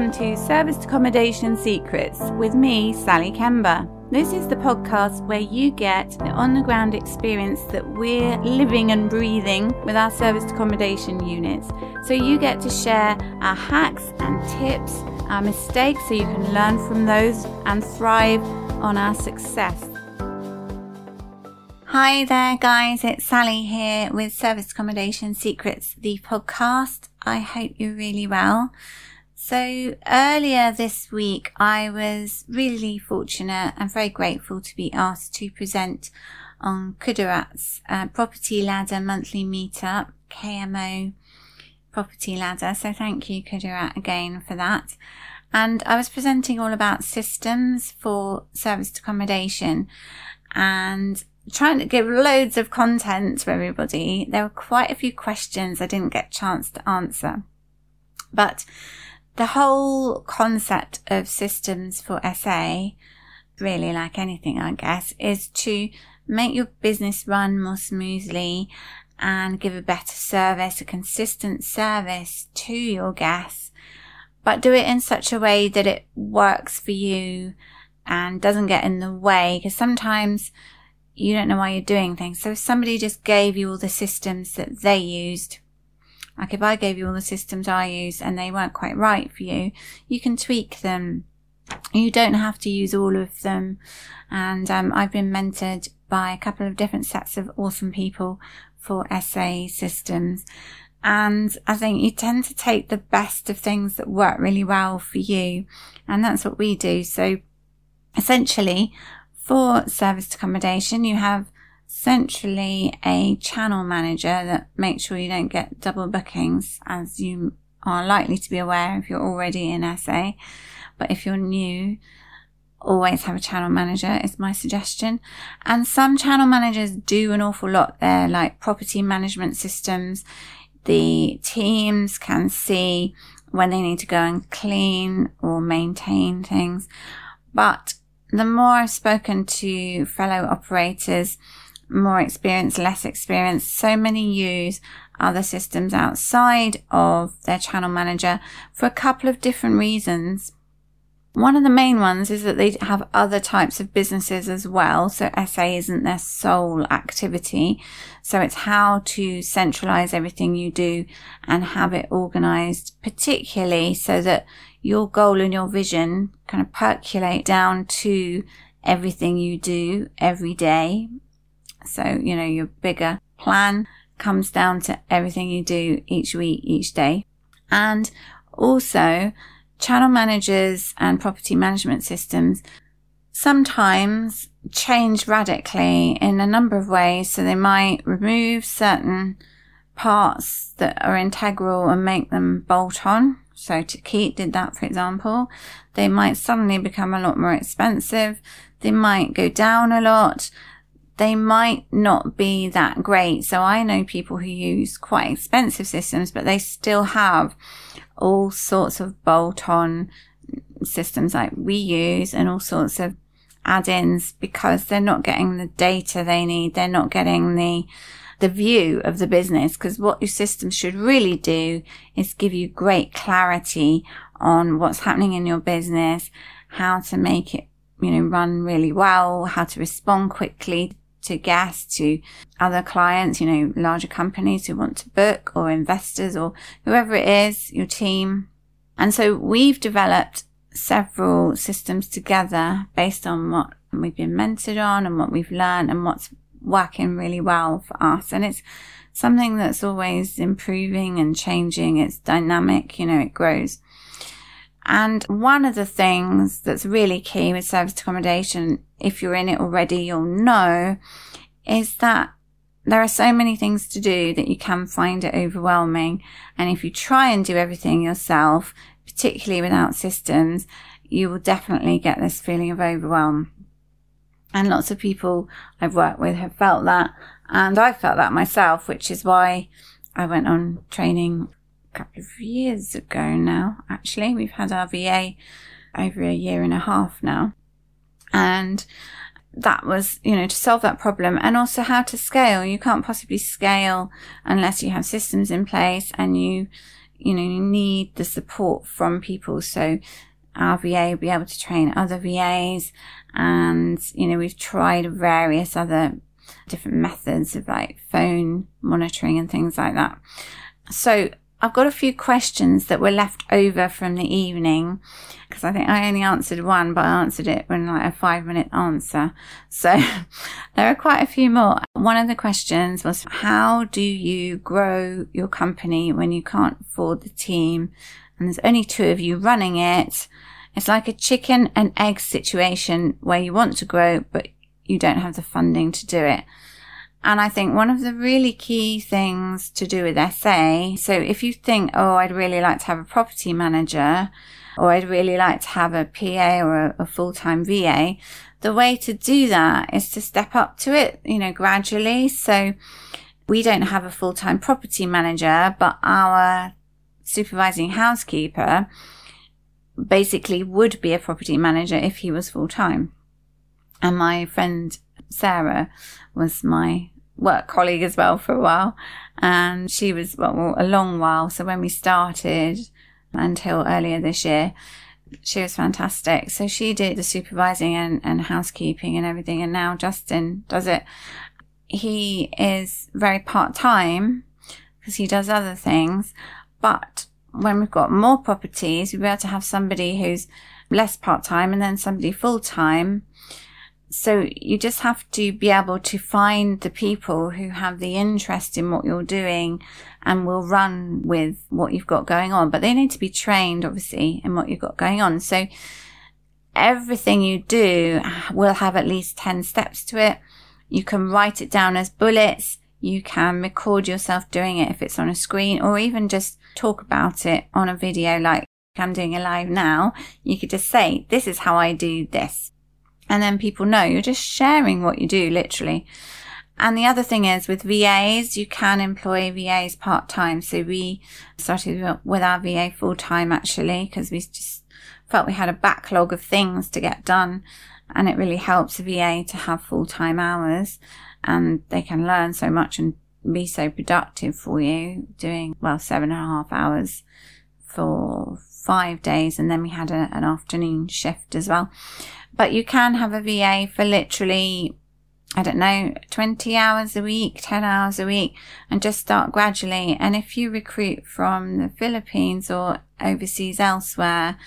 Welcome to Serviced Accommodation Secrets with me, Sally Kemba. This is the podcast where you get the on the ground experience that we're living and breathing with our serviced accommodation units. So you get to share our hacks and tips, our mistakes, so you can learn from those and thrive on our success. Hi there, guys. It's Sally here with Serviced Accommodation Secrets, the podcast. I hope you're really well. So earlier this week, I was really fortunate and very grateful to be asked to present on Kudirat's uh, Property Ladder monthly meetup, KMO Property Ladder. So thank you, Kudirat, again for that. And I was presenting all about systems for serviced accommodation and trying to give loads of content to everybody. There were quite a few questions I didn't get a chance to answer. But the whole concept of systems for SA, really like anything, I guess, is to make your business run more smoothly and give a better service, a consistent service to your guests, but do it in such a way that it works for you and doesn't get in the way. Because sometimes you don't know why you're doing things. So if somebody just gave you all the systems that they used, like if I gave you all the systems I use and they weren't quite right for you, you can tweak them. You don't have to use all of them. And um, I've been mentored by a couple of different sets of awesome people for SA systems. And I think you tend to take the best of things that work really well for you. And that's what we do. So essentially, for serviced accommodation, you have centrally a channel manager that makes sure you don't get double bookings as you are likely to be aware if you're already in SA. But if you're new, always have a channel manager is my suggestion. And some channel managers do an awful lot there, like property management systems. The teams can see when they need to go and clean or maintain things. But the more I've spoken to fellow operators, more experienced, less experienced, so many use other systems outside of their channel manager for a couple of different reasons. One of the main ones is that they have other types of businesses as well. So SA isn't their sole activity. So it's how to centralize everything you do and have it organized, particularly so that your goal and your vision kind of percolate down to everything you do every day. So, you know, your bigger plan comes down to everything you do each week, each day. And also channel managers and property management systems sometimes change radically in a number of ways. So they might remove certain parts that are integral and make them bolt on. So Tokeet did that, for example. They might suddenly become a lot more expensive. They might go down a lot. They might not be that great. So I know people who use quite expensive systems, but they still have all sorts of bolt on systems like we use and all sorts of add-ins because they're not getting the data they need. They're not getting the the view of the business because what your system should really do is give you great clarity on what's happening in your business, how to make it, you know, run really well, how to respond quickly to guests, to other clients, you know, larger companies who want to book or investors or whoever it is, your team. And so we've developed several systems together based on what we've been mentored on and what we've learned and what's working really well for us. And it's something that's always improving and changing. It's dynamic, you know, it grows. And one of the things that's really key with service accommodation, if you're in it already, you'll know, is that there are so many things to do that you can find it overwhelming. And if you try and do everything yourself, particularly without systems, you will definitely get this feeling of overwhelm. And lots of people I've worked with have felt that. And I felt that myself, which is why I went on training couple of years ago now. Actually, we've had our VA over a year and a half now. And that was, you know, to solve that problem and also how to scale. You can't possibly scale unless you have systems in place and you, you know, you need the support from people. So our VA will be able to train other VAs. And, you know, we've tried various other different methods of like phone monitoring and things like that. So I've got a few questions that were left over from the evening because I think I only answered one, but I answered it in like a five minute answer. So there are quite a few more. One of the questions was, how do you grow your company when you can't afford the team and there's only two of you running it? It's like a chicken and egg situation where you want to grow, but you don't have the funding to do it. And I think one of the really key things to do with SA, so if you think, oh, I'd really like to have a property manager, or I'd really like to have a PA or a, a full-time VA, the way to do that is to step up to it, you know, gradually. So we don't have a full-time property manager, but our supervising housekeeper basically would be a property manager if he was full-time. And my friend Sarah was my work colleague as well for a while. And she was, well, a long while. So when we started until earlier this year, she was fantastic. So she did the supervising and, and housekeeping and everything. And now Justin does it. He is very part time because he does other things. But when we've got more properties, we'll be able to have somebody who's less part time and then somebody full time so you just have to be able to find the people who have the interest in what you're doing and will run with what you've got going on. But they need to be trained, obviously, in what you've got going on. So everything you do will have at least 10 steps to it. You can write it down as bullets. You can record yourself doing it if it's on a screen or even just talk about it on a video like I'm doing a live now. You could just say, this is how I do this and then people know you're just sharing what you do literally. And the other thing is with VAs, you can employ VAs part time. So we started with our VA full time actually because we just felt we had a backlog of things to get done. And it really helps a VA to have full time hours and they can learn so much and be so productive for you doing, well, seven and a half hours for five days. And then we had a, an afternoon shift as well. But you can have a VA for literally, I don't know, 20 hours a week, 10 hours a week, and just start gradually. And if you recruit from the Philippines or overseas elsewhere,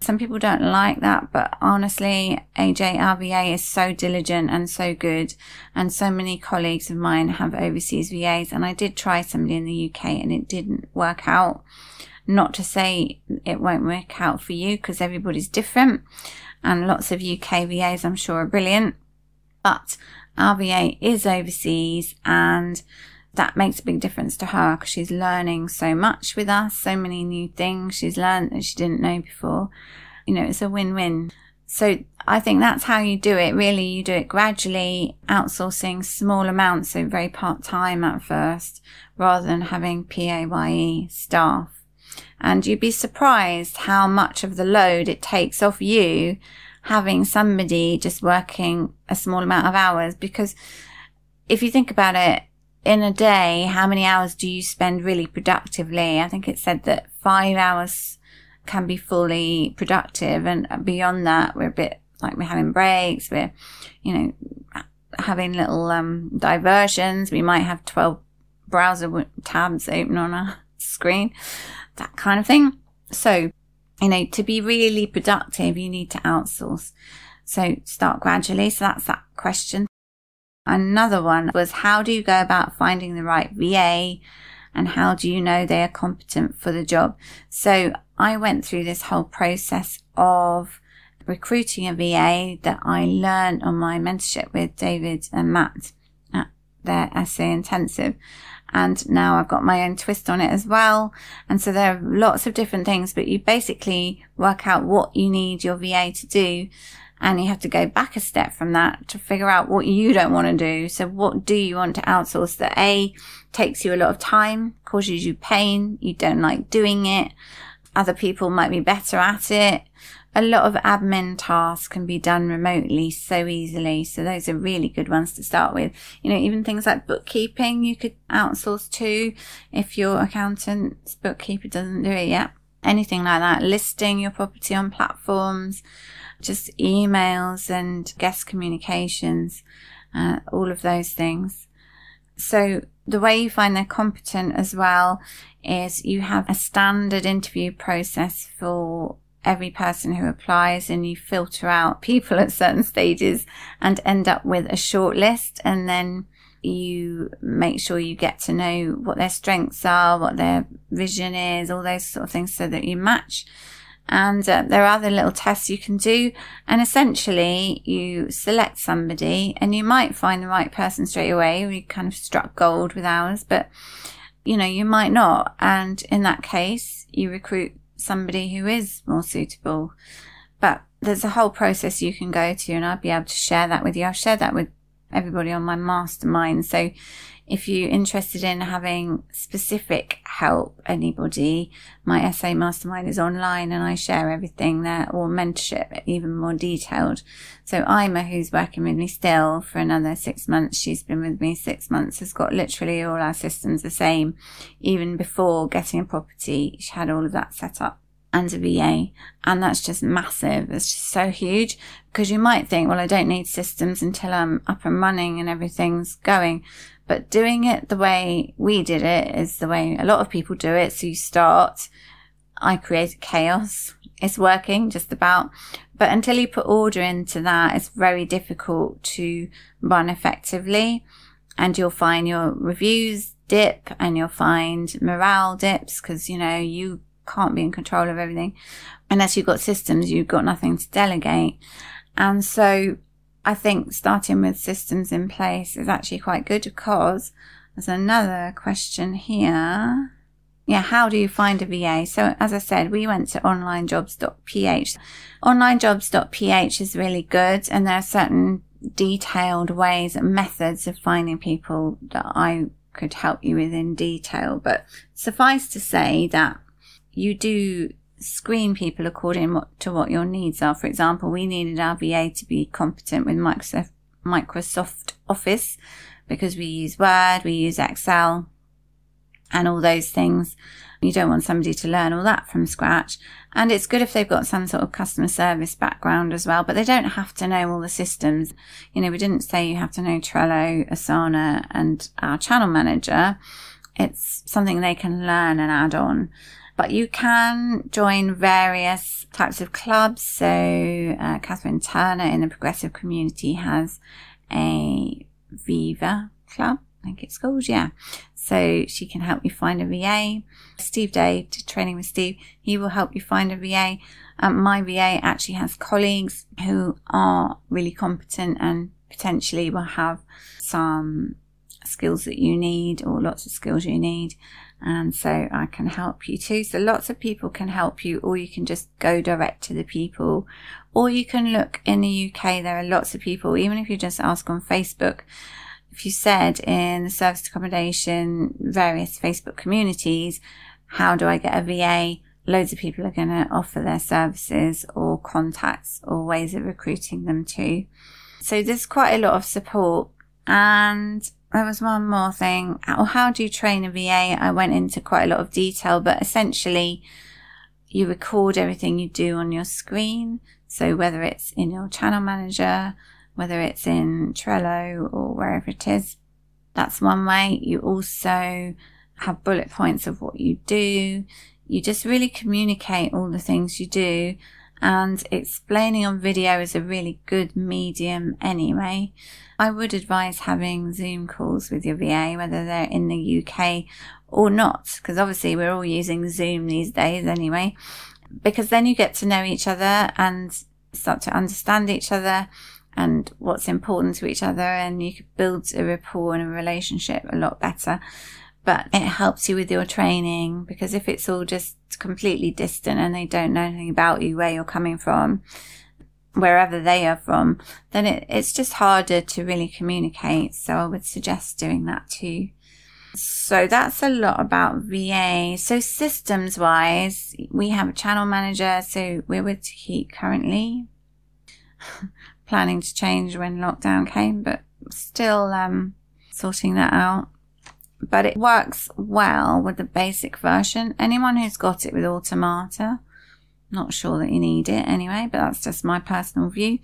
some people don't like that, but honestly, AJ RVA is so diligent and so good. And so many colleagues of mine have overseas VAs. And I did try somebody in the UK and it didn't work out. Not to say it won't work out for you because everybody's different and lots of UK VAs I'm sure are brilliant. But our VA is overseas and that makes a big difference to her because she's learning so much with us, so many new things she's learned that she didn't know before. You know, it's a win-win. So I think that's how you do it. Really, you do it gradually, outsourcing small amounts, so very part-time at first, rather than having PAYE staff. And you'd be surprised how much of the load it takes off you having somebody just working a small amount of hours. Because if you think about it, in a day, how many hours do you spend really productively? I think it said that five hours can be fully productive. And beyond that, we're a bit like we're having breaks. We're, you know, having little, um, diversions. We might have 12 browser tabs open on our screen that kind of thing. So, you know, to be really productive, you need to outsource. So start gradually. So that's that question. Another one was how do you go about finding the right VA and how do you know they are competent for the job? So I went through this whole process of recruiting a VA that I learned on my mentorship with David and Matt at their SA intensive and now I've got my own twist on it as well. And so there are lots of different things, but you basically work out what you need your VA to do. And you have to go back a step from that to figure out what you don't want to do. So what do you want to outsource that A takes you a lot of time, causes you pain, you don't like doing it. Other people might be better at it, a lot of admin tasks can be done remotely so easily. So those are really good ones to start with. You know, even things like bookkeeping, you could outsource to if your accountant's bookkeeper doesn't do it yet. Anything like that, listing your property on platforms, just emails and guest communications, uh, all of those things. So the way you find they're competent as well is you have a standard interview process for every person who applies and you filter out people at certain stages and end up with a short list and then you make sure you get to know what their strengths are, what their vision is, all those sort of things so that you match. And uh, there are other little tests you can do. And essentially you select somebody and you might find the right person straight away. We kind of struck gold with ours, but you know, you might not. And in that case, you recruit somebody who is more suitable. But there's a whole process you can go to and I'll be able to share that with you. I'll share that with everybody on my mastermind. So if you're interested in having specific help, anybody, my SA mastermind is online and I share everything there or mentorship even more detailed. So Ima, who's working with me still for another six months, she's been with me six months, has got literally all our systems the same. Even before getting a property, she had all of that set up and a VA. And that's just massive. It's just so huge because you might think, well, I don't need systems until I'm up and running and everything's going. But doing it the way we did it is the way a lot of people do it. So you start, I create chaos. It's working just about. But until you put order into that, it's very difficult to run effectively. And you'll find your reviews dip and you'll find morale dips because, you know, you can't be in control of everything. Unless you've got systems, you've got nothing to delegate. And so I think starting with systems in place is actually quite good because there's another question here. Yeah, how do you find a VA? So as I said, we went to onlinejobs.ph. Onlinejobs.ph is really good and there are certain detailed ways and methods of finding people that I could help you with in detail. But suffice to say that you do screen people according to what your needs are. For example, we needed our VA to be competent with Microsoft, Microsoft Office because we use Word, we use Excel and all those things. You don't want somebody to learn all that from scratch. And it's good if they've got some sort of customer service background as well, but they don't have to know all the systems. You know, we didn't say you have to know Trello, Asana and our channel manager. It's something they can learn and add on but you can join various types of clubs. So, uh, Catherine Turner in the progressive community has a Viva club. I think it's called, yeah. So she can help you find a VA. Steve Day, training with Steve, he will help you find a VA. Um, my VA actually has colleagues who are really competent and potentially will have some skills that you need or lots of skills you need. And so I can help you too. So lots of people can help you, or you can just go direct to the people, or you can look in the UK. There are lots of people, even if you just ask on Facebook. If you said in the service accommodation, various Facebook communities, how do I get a VA? Loads of people are going to offer their services or contacts or ways of recruiting them too. So there's quite a lot of support and there was one more thing. How do you train a VA? I went into quite a lot of detail, but essentially you record everything you do on your screen. So whether it's in your channel manager, whether it's in Trello or wherever it is, that's one way. You also have bullet points of what you do. You just really communicate all the things you do and explaining on video is a really good medium anyway. I would advise having Zoom calls with your VA, whether they're in the UK or not, because obviously we're all using Zoom these days anyway, because then you get to know each other and start to understand each other and what's important to each other and you could build a rapport and a relationship a lot better but it helps you with your training because if it's all just completely distant and they don't know anything about you, where you're coming from, wherever they are from, then it, it's just harder to really communicate. So I would suggest doing that too. So that's a lot about VA. So systems wise, we have a channel manager. So we're with Heat currently. Planning to change when lockdown came, but still um, sorting that out. But it works well with the basic version. Anyone who's got it with Automata, not sure that you need it anyway, but that's just my personal view.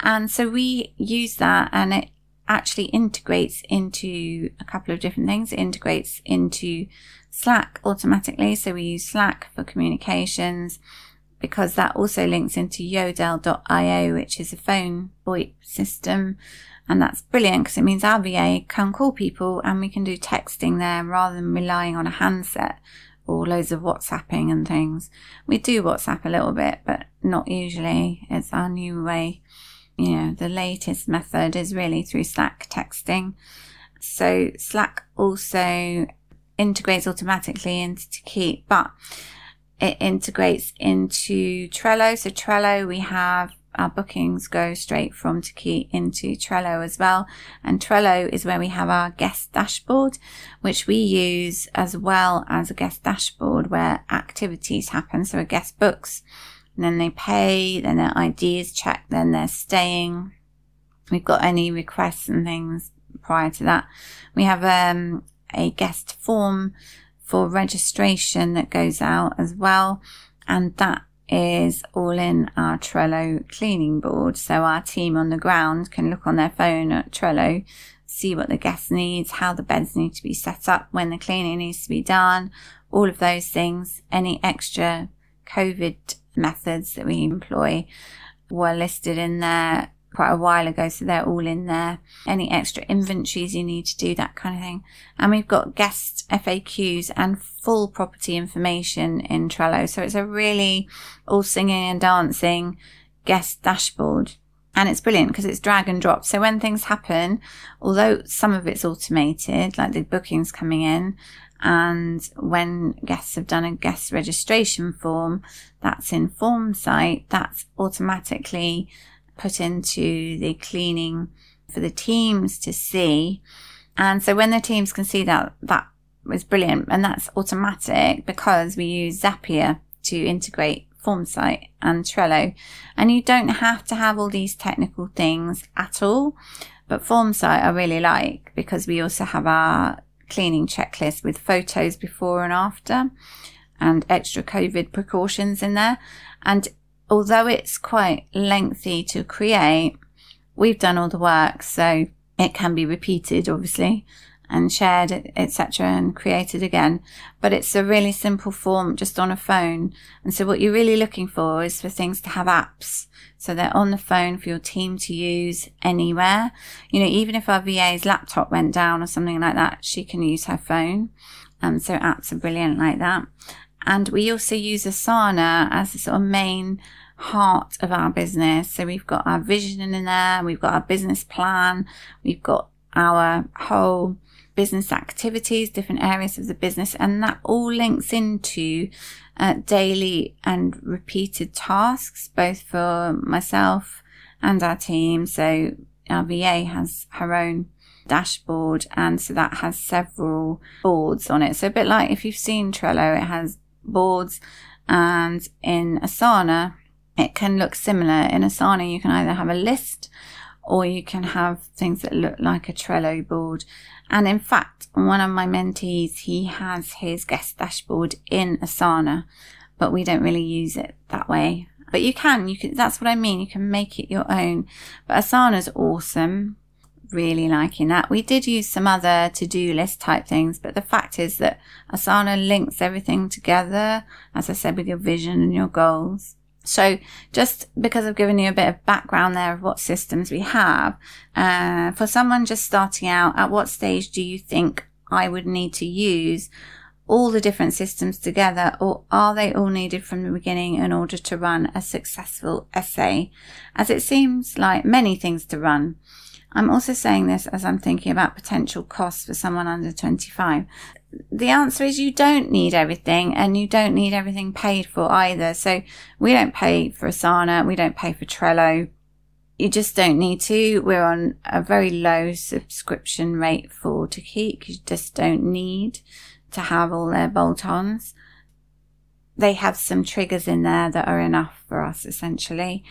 And so we use that and it actually integrates into a couple of different things. It integrates into Slack automatically. So we use Slack for communications because that also links into yodel.io, which is a phone VoIP system. And that's brilliant because it means our VA can call people and we can do texting there rather than relying on a handset or loads of WhatsApping and things. We do WhatsApp a little bit, but not usually. It's our new way you know, the latest method is really through Slack texting. So Slack also integrates automatically into Keep, but it integrates into Trello. So Trello, we have our bookings go straight from Keep into Trello as well. And Trello is where we have our guest dashboard, which we use as well as a guest dashboard where activities happen. So a guest books and then they pay, then their ID is checked, then they're staying. We've got any requests and things prior to that. We have um, a guest form for registration that goes out as well, and that is all in our Trello cleaning board. So our team on the ground can look on their phone at Trello, see what the guest needs, how the beds need to be set up, when the cleaning needs to be done, all of those things, any extra COVID methods that we employ were listed in there quite a while ago, so they're all in there. Any extra inventories you need to do, that kind of thing. And we've got guest FAQs and full property information in Trello. So it's a really all singing and dancing guest dashboard. And it's brilliant because it's drag and drop. So when things happen, although some of it's automated, like the bookings coming in, and when guests have done a guest registration form, that's in Formsite, that's automatically put into the cleaning for the teams to see. And so when the teams can see that, that was brilliant. And that's automatic because we use Zapier to integrate Formsite and Trello. And you don't have to have all these technical things at all. But Formsite I really like because we also have our cleaning checklist with photos before and after and extra COVID precautions in there. And although it's quite lengthy to create, we've done all the work. So it can be repeated, obviously, and shared, etc., and created again. But it's a really simple form just on a phone. And so what you're really looking for is for things to have apps. So they're on the phone for your team to use anywhere. You know, even if our VA's laptop went down or something like that, she can use her phone. Um, so apps are brilliant like that. And we also use Asana as the sort of main heart of our business. So we've got our vision in there. We've got our business plan. We've got our whole business activities, different areas of the business, and that all links into uh, daily and repeated tasks, both for myself and our team. So our VA has her own dashboard, and so that has several boards on it. So a bit like if you've seen Trello, it has boards, and in Asana, it can look similar. In Asana, you can either have a list or you can have things that look like a Trello board. And in fact, one of my mentees, he has his guest dashboard in Asana, but we don't really use it that way. But you can, you can, that's what I mean. You can make it your own. But Asana's awesome. Really liking that. We did use some other to-do list type things, but the fact is that Asana links everything together, as I said, with your vision and your goals. So just because I've given you a bit of background there of what systems we have, uh, for someone just starting out, at what stage do you think I would need to use all the different systems together or are they all needed from the beginning in order to run a successful SA? As it seems like many things to run. I'm also saying this as I'm thinking about potential costs for someone under 25 the answer is you don't need everything and you don't need everything paid for either. So we don't pay for Asana. We don't pay for Trello. you just don't need to. We're on a very low subscription rate for Tokeet. You just don't need to have all their bolt-ons. They have some triggers in there that are enough for us essentially.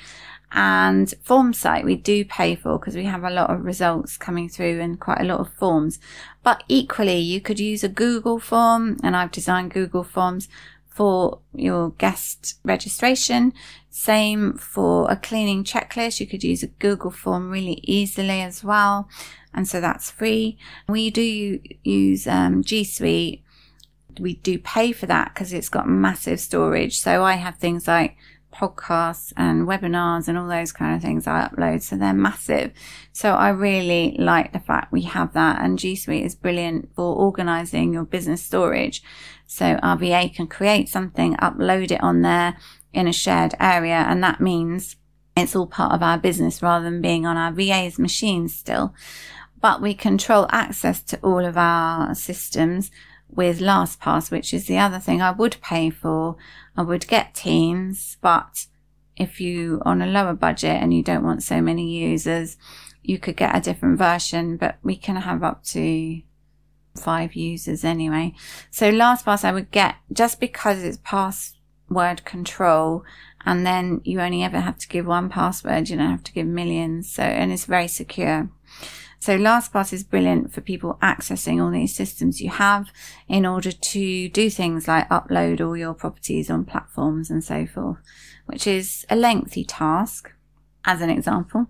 And Formsite we do pay for because we have a lot of results coming through and quite a lot of forms. But equally, you could use a Google form and I've designed Google forms for your guest registration. Same for a cleaning checklist. You could use a Google form really easily as well. And so that's free. We do use um, G Suite. We do pay for that because it's got massive storage. So I have things like podcasts and webinars and all those kind of things I upload. So they're massive. So I really like the fact we have that and G Suite is brilliant for organizing your business storage. So VA can create something, upload it on there in a shared area. And that means it's all part of our business rather than being on our VA's machines still. But we control access to all of our systems with LastPass, which is the other thing I would pay for. I would get Teams, but if you on a lower budget and you don't want so many users, you could get a different version, but we can have up to five users anyway. So LastPass I would get just because it's password control and then you only ever have to give one password. You don't have to give millions. So, and it's very secure. So LastPass is brilliant for people accessing all these systems you have in order to do things like upload all your properties on platforms and so forth, which is a lengthy task as an example.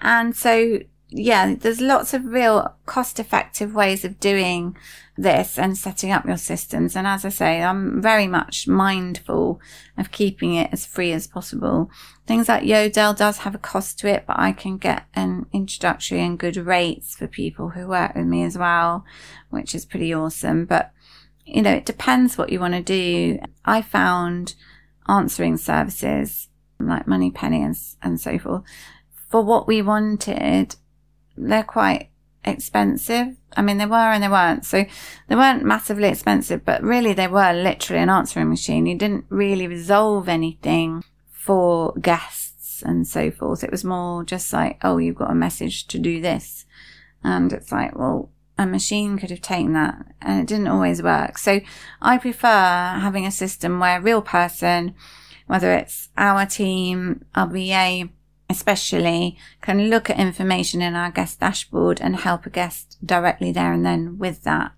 And so yeah, there's lots of real cost effective ways of doing this and setting up your systems. And as I say, I'm very much mindful of keeping it as free as possible. Things like Yodel does have a cost to it, but I can get an introductory and good rates for people who work with me as well, which is pretty awesome. But, you know, it depends what you want to do. I found answering services like Moneypenny and, and so forth for what we wanted they're quite expensive. I mean, they were and they weren't. So they weren't massively expensive, but really they were literally an answering machine. You didn't really resolve anything for guests and so forth. It was more just like, oh, you've got a message to do this. And it's like, well, a machine could have taken that and it didn't always work. So I prefer having a system where a real person, whether it's our team, our VA, especially can look at information in our guest dashboard and help a guest directly there and then with that.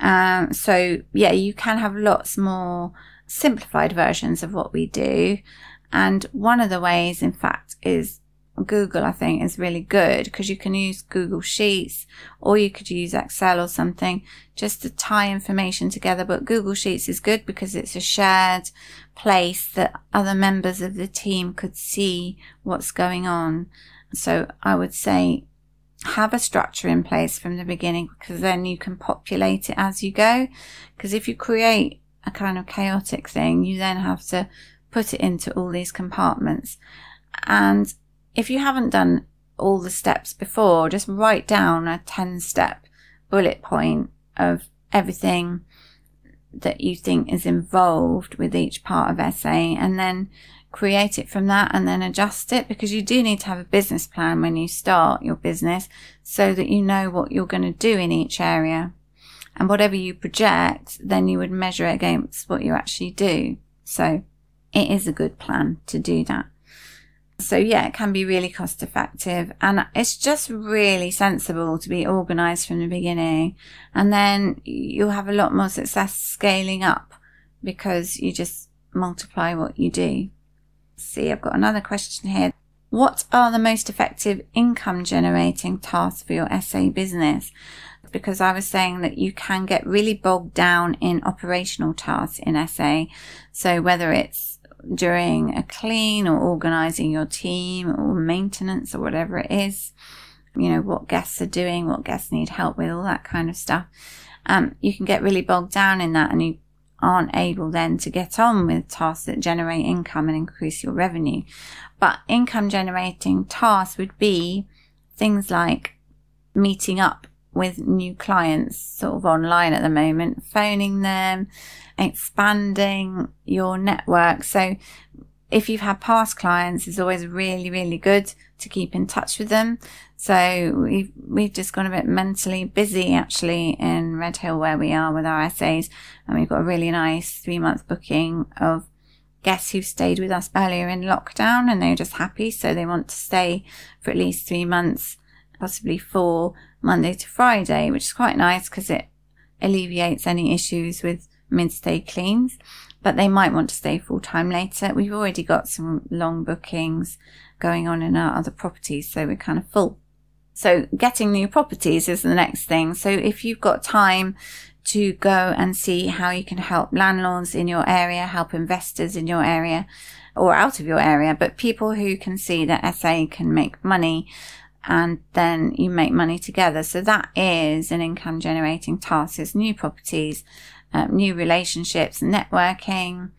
Um, so yeah, you can have lots more simplified versions of what we do. And one of the ways, in fact, is Google, I think, is really good because you can use Google Sheets or you could use Excel or something just to tie information together. But Google Sheets is good because it's a shared place that other members of the team could see what's going on. So I would say have a structure in place from the beginning because then you can populate it as you go. Because if you create a kind of chaotic thing, you then have to put it into all these compartments. And if you haven't done all the steps before, just write down a 10 step bullet point of everything that you think is involved with each part of SA and then create it from that and then adjust it because you do need to have a business plan when you start your business so that you know what you're going to do in each area. And whatever you project, then you would measure it against what you actually do. So it is a good plan to do that. So yeah, it can be really cost effective and it's just really sensible to be organized from the beginning. And then you'll have a lot more success scaling up because you just multiply what you do. See, I've got another question here. What are the most effective income generating tasks for your SA business? Because I was saying that you can get really bogged down in operational tasks in SA. So whether it's during a clean or organizing your team or maintenance or whatever it is, you know, what guests are doing, what guests need help with, all that kind of stuff. Um, you can get really bogged down in that and you aren't able then to get on with tasks that generate income and increase your revenue. But income generating tasks would be things like meeting up with new clients sort of online at the moment, phoning them, expanding your network. So if you've had past clients, it's always really, really good to keep in touch with them. So we've, we've just gone a bit mentally busy actually in Redhill where we are with our SAs. And we've got a really nice three month booking of guests who stayed with us earlier in lockdown and they're just happy. So they want to stay for at least three months, possibly four Monday to Friday, which is quite nice because it alleviates any issues with mid-stay cleans, but they might want to stay full time later. We've already got some long bookings going on in our other properties, so we're kind of full. So getting new properties is the next thing. So if you've got time to go and see how you can help landlords in your area, help investors in your area or out of your area, but people who can see that SA can make money and then you make money together. So that is an income generating task. is new properties, um, new relationships, networking,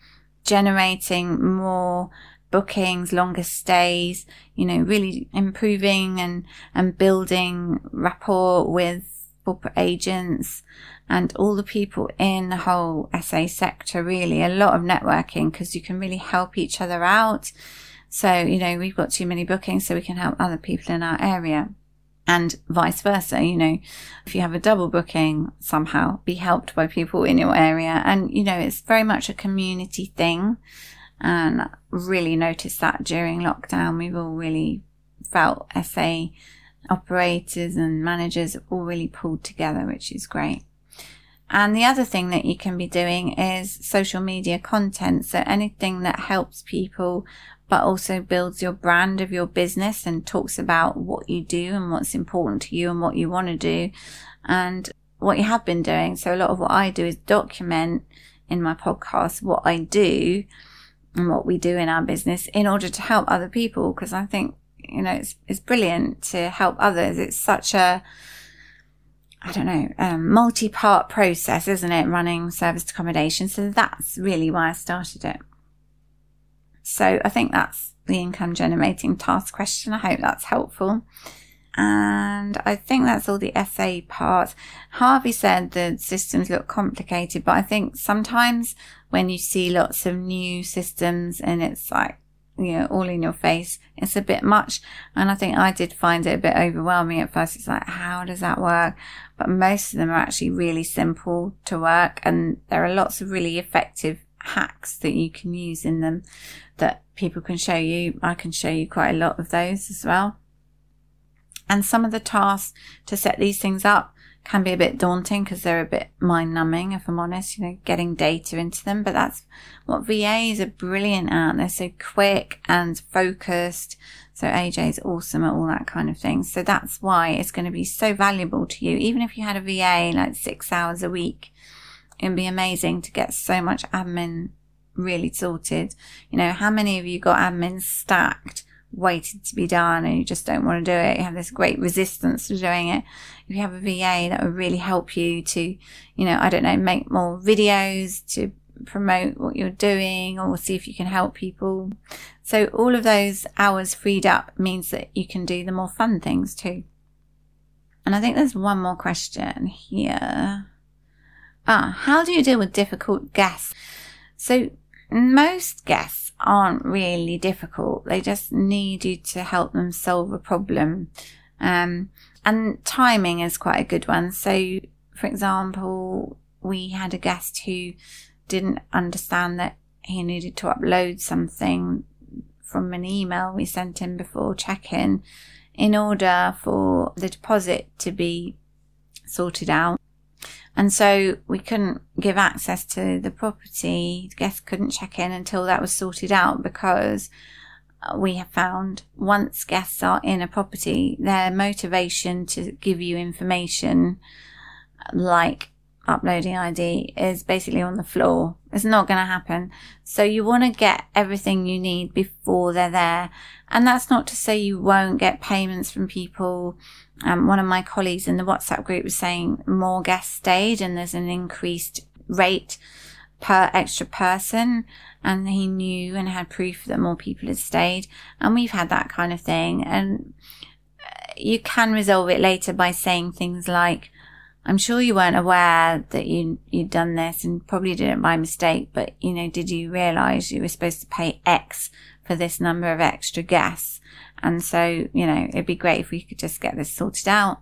generating more bookings, longer stays, you know, really improving and, and building rapport with corporate agents and all the people in the whole SA sector, really a lot of networking because you can really help each other out. So, you know, we've got too many bookings so we can help other people in our area and vice versa. You know, if you have a double booking, somehow be helped by people in your area. And, you know, it's very much a community thing. And really noticed that during lockdown, we've all really felt SA operators and managers all really pulled together, which is great. And the other thing that you can be doing is social media content. So anything that helps people but also builds your brand of your business and talks about what you do and what's important to you and what you want to do and what you have been doing. So a lot of what I do is document in my podcast what I do and what we do in our business in order to help other people because I think, you know, it's, it's brilliant to help others. It's such a, I don't know, um, multi-part process, isn't it? Running service accommodation. So that's really why I started it. So I think that's the income generating task question. I hope that's helpful. And I think that's all the SA part. Harvey said the systems look complicated, but I think sometimes when you see lots of new systems and it's like, you know, all in your face, it's a bit much. And I think I did find it a bit overwhelming at first. It's like, how does that work? But most of them are actually really simple to work and there are lots of really effective hacks that you can use in them people can show you. I can show you quite a lot of those as well. And some of the tasks to set these things up can be a bit daunting because they're a bit mind numbing, if I'm honest, you know, getting data into them. But that's what VAs are brilliant at. They're so quick and focused. So AJ is awesome at all that kind of thing. So that's why it's going to be so valuable to you. Even if you had a VA like six hours a week, it'd be amazing to get so much admin really sorted. You know, how many of you got admin stacked, waiting to be done and you just don't want to do it? You have this great resistance to doing it. If you have a VA, that would really help you to, you know, I don't know, make more videos to promote what you're doing or see if you can help people. So all of those hours freed up means that you can do the more fun things too. And I think there's one more question here. Ah, how do you deal with difficult guests? So most guests aren't really difficult. They just need you to help them solve a problem. Um, and timing is quite a good one. So, for example, we had a guest who didn't understand that he needed to upload something from an email we sent him before check-in in order for the deposit to be sorted out. And so we couldn't give access to the property. Guests couldn't check in until that was sorted out because uh, we have found once guests are in a property, their motivation to give you information like uploading ID is basically on the floor. It's not going to happen. So you want to get everything you need before they're there. And that's not to say you won't get payments from people. Um, one of my colleagues in the WhatsApp group was saying more guests stayed and there's an increased rate per extra person. And he knew and had proof that more people had stayed. And we've had that kind of thing. And uh, you can resolve it later by saying things like, I'm sure you weren't aware that you, you'd done this and probably did it by mistake, but you know, did you realize you were supposed to pay X for this number of extra guests? And so, you know, it'd be great if we could just get this sorted out.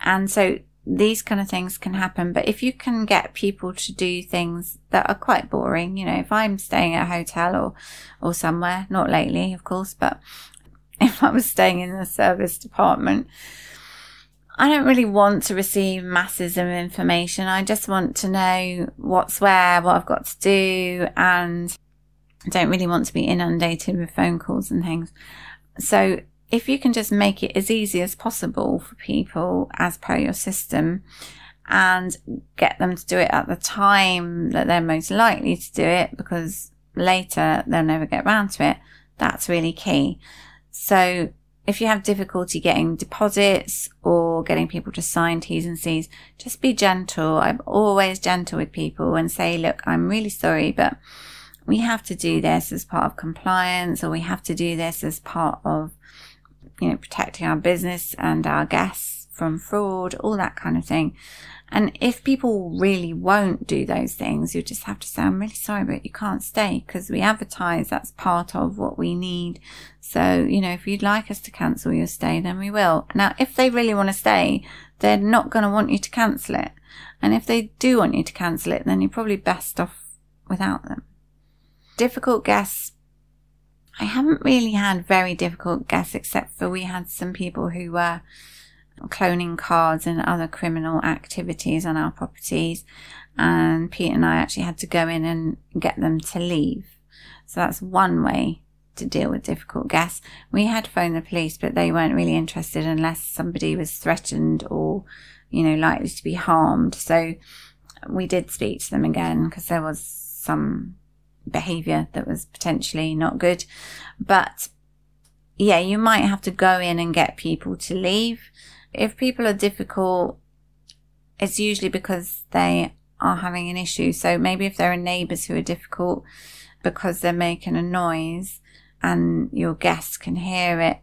And so these kind of things can happen. But if you can get people to do things that are quite boring, you know, if I'm staying at a hotel or, or somewhere, not lately, of course, but if I was staying in the serviced apartment, I don't really want to receive masses of information. I just want to know what's where, what I've got to do, and I don't really want to be inundated with phone calls and things. So if you can just make it as easy as possible for people as per your system and get them to do it at the time that they're most likely to do it because later they'll never get around to it, that's really key. So if you have difficulty getting deposits or getting people to sign T's and C's, just be gentle. I'm always gentle with people and say, look, I'm really sorry, but we have to do this as part of compliance or we have to do this as part of, you know, protecting our business and our guests from fraud, all that kind of thing. And if people really won't do those things, you just have to say, I'm really sorry, but you can't stay because we advertise that's part of what we need. So, you know, if you'd like us to cancel your stay, then we will. Now, if they really want to stay, they're not going to want you to cancel it. And if they do want you to cancel it, then you're probably best off without them. Difficult guests. I haven't really had very difficult guests except for we had some people who were cloning cards and other criminal activities on our properties. And Pete and I actually had to go in and get them to leave. So that's one way to deal with difficult guests. We had phoned the police, but they weren't really interested unless somebody was threatened or, you know, likely to be harmed. So we did speak to them again because there was some behavior that was potentially not good. But yeah, you might have to go in and get people to leave. If people are difficult, it's usually because they are having an issue. So maybe if there are neighbors who are difficult because they're making a noise and your guests can hear it,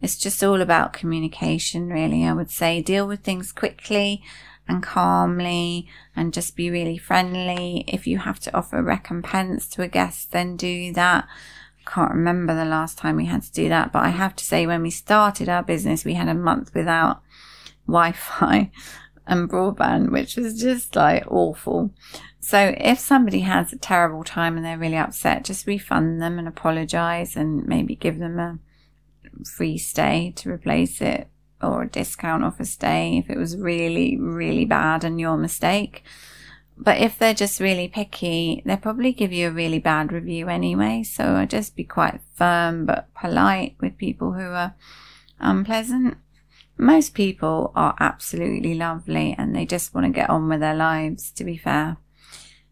it's just all about communication, really. I would say deal with things quickly and calmly and just be really friendly. If you have to offer recompense to a guest, then do that I can't remember the last time we had to do that, but I have to say when we started our business, we had a month without Wi-Fi and broadband, which was just like awful. So if somebody has a terrible time and they're really upset, just refund them and apologize and maybe give them a free stay to replace it or a discount off a stay if it was really, really bad and your mistake. But if they're just really picky, they'll probably give you a really bad review anyway. So I just be quite firm but polite with people who are unpleasant. Most people are absolutely lovely and they just want to get on with their lives, to be fair.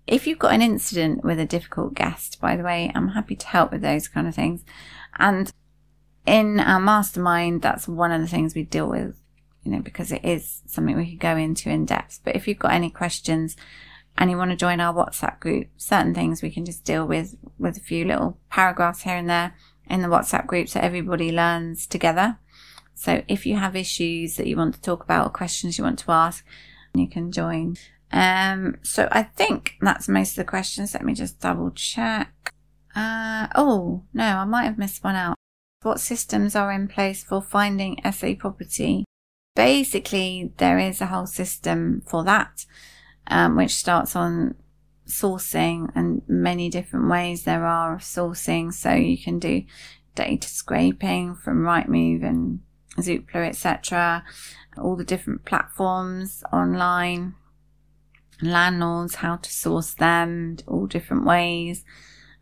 If you've got an incident with a difficult guest, by the way, I'm happy to help with those kind of things. And in our mastermind, that's one of the things we deal with, you know, because it is something we could go into in depth. But if you've got any questions, and you want to join our WhatsApp group, certain things we can just deal with with a few little paragraphs here and there in the WhatsApp group so everybody learns together. So if you have issues that you want to talk about or questions you want to ask, you can join. Um, so I think that's most of the questions. Let me just double check. Uh, oh, no, I might have missed one out. What systems are in place for finding SA property? Basically, there is a whole system for that um, which starts on sourcing and many different ways there are of sourcing. So you can do data scraping from Rightmove and Zoopla, etc. All the different platforms online, landlords, how to source them, all different ways.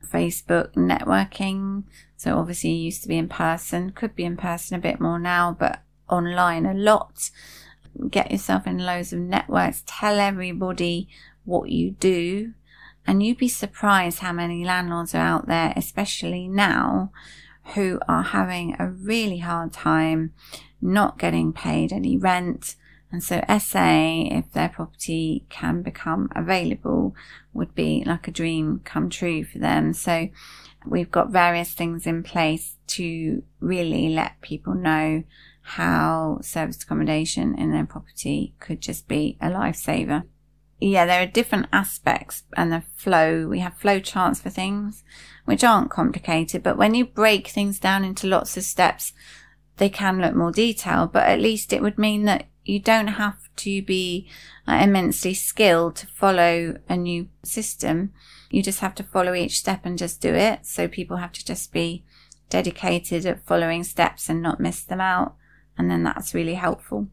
Facebook networking. So obviously you used to be in person, could be in person a bit more now, but online a lot get yourself in loads of networks, tell everybody what you do, and you'd be surprised how many landlords are out there, especially now, who are having a really hard time not getting paid any rent. And so SA, if their property can become available, would be like a dream come true for them. So we've got various things in place to really let people know how service accommodation in their property could just be a lifesaver. Yeah, there are different aspects and the flow. We have flow charts for things which aren't complicated, but when you break things down into lots of steps, they can look more detailed, but at least it would mean that you don't have to be uh, immensely skilled to follow a new system. You just have to follow each step and just do it. So people have to just be dedicated at following steps and not miss them out. And then that's really helpful.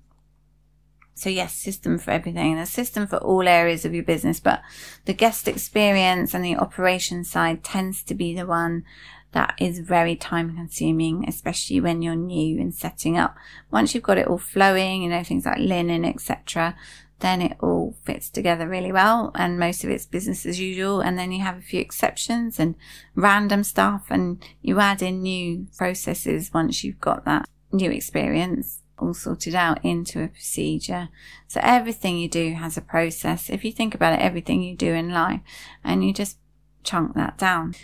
So yes, system for everything, and a system for all areas of your business, but the guest experience and the operation side tends to be the one that is very time consuming, especially when you're new and setting up. Once you've got it all flowing, you know, things like linen, etc., then it all fits together really well and most of it's business as usual. And then you have a few exceptions and random stuff and you add in new processes once you've got that new experience all sorted out into a procedure. So everything you do has a process. If you think about it, everything you do in life and you just chunk that down.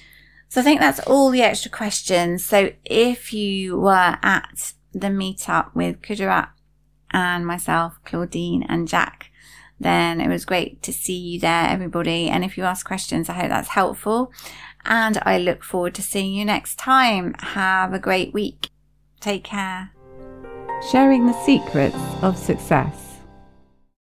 So I think that's all the extra questions. So if you were at the meetup with Kudirat and myself, Claudine and Jack, then it was great to see you there, everybody. And if you ask questions, I hope that's helpful. And I look forward to seeing you next time. Have a great week. Take care. Sharing the secrets of success.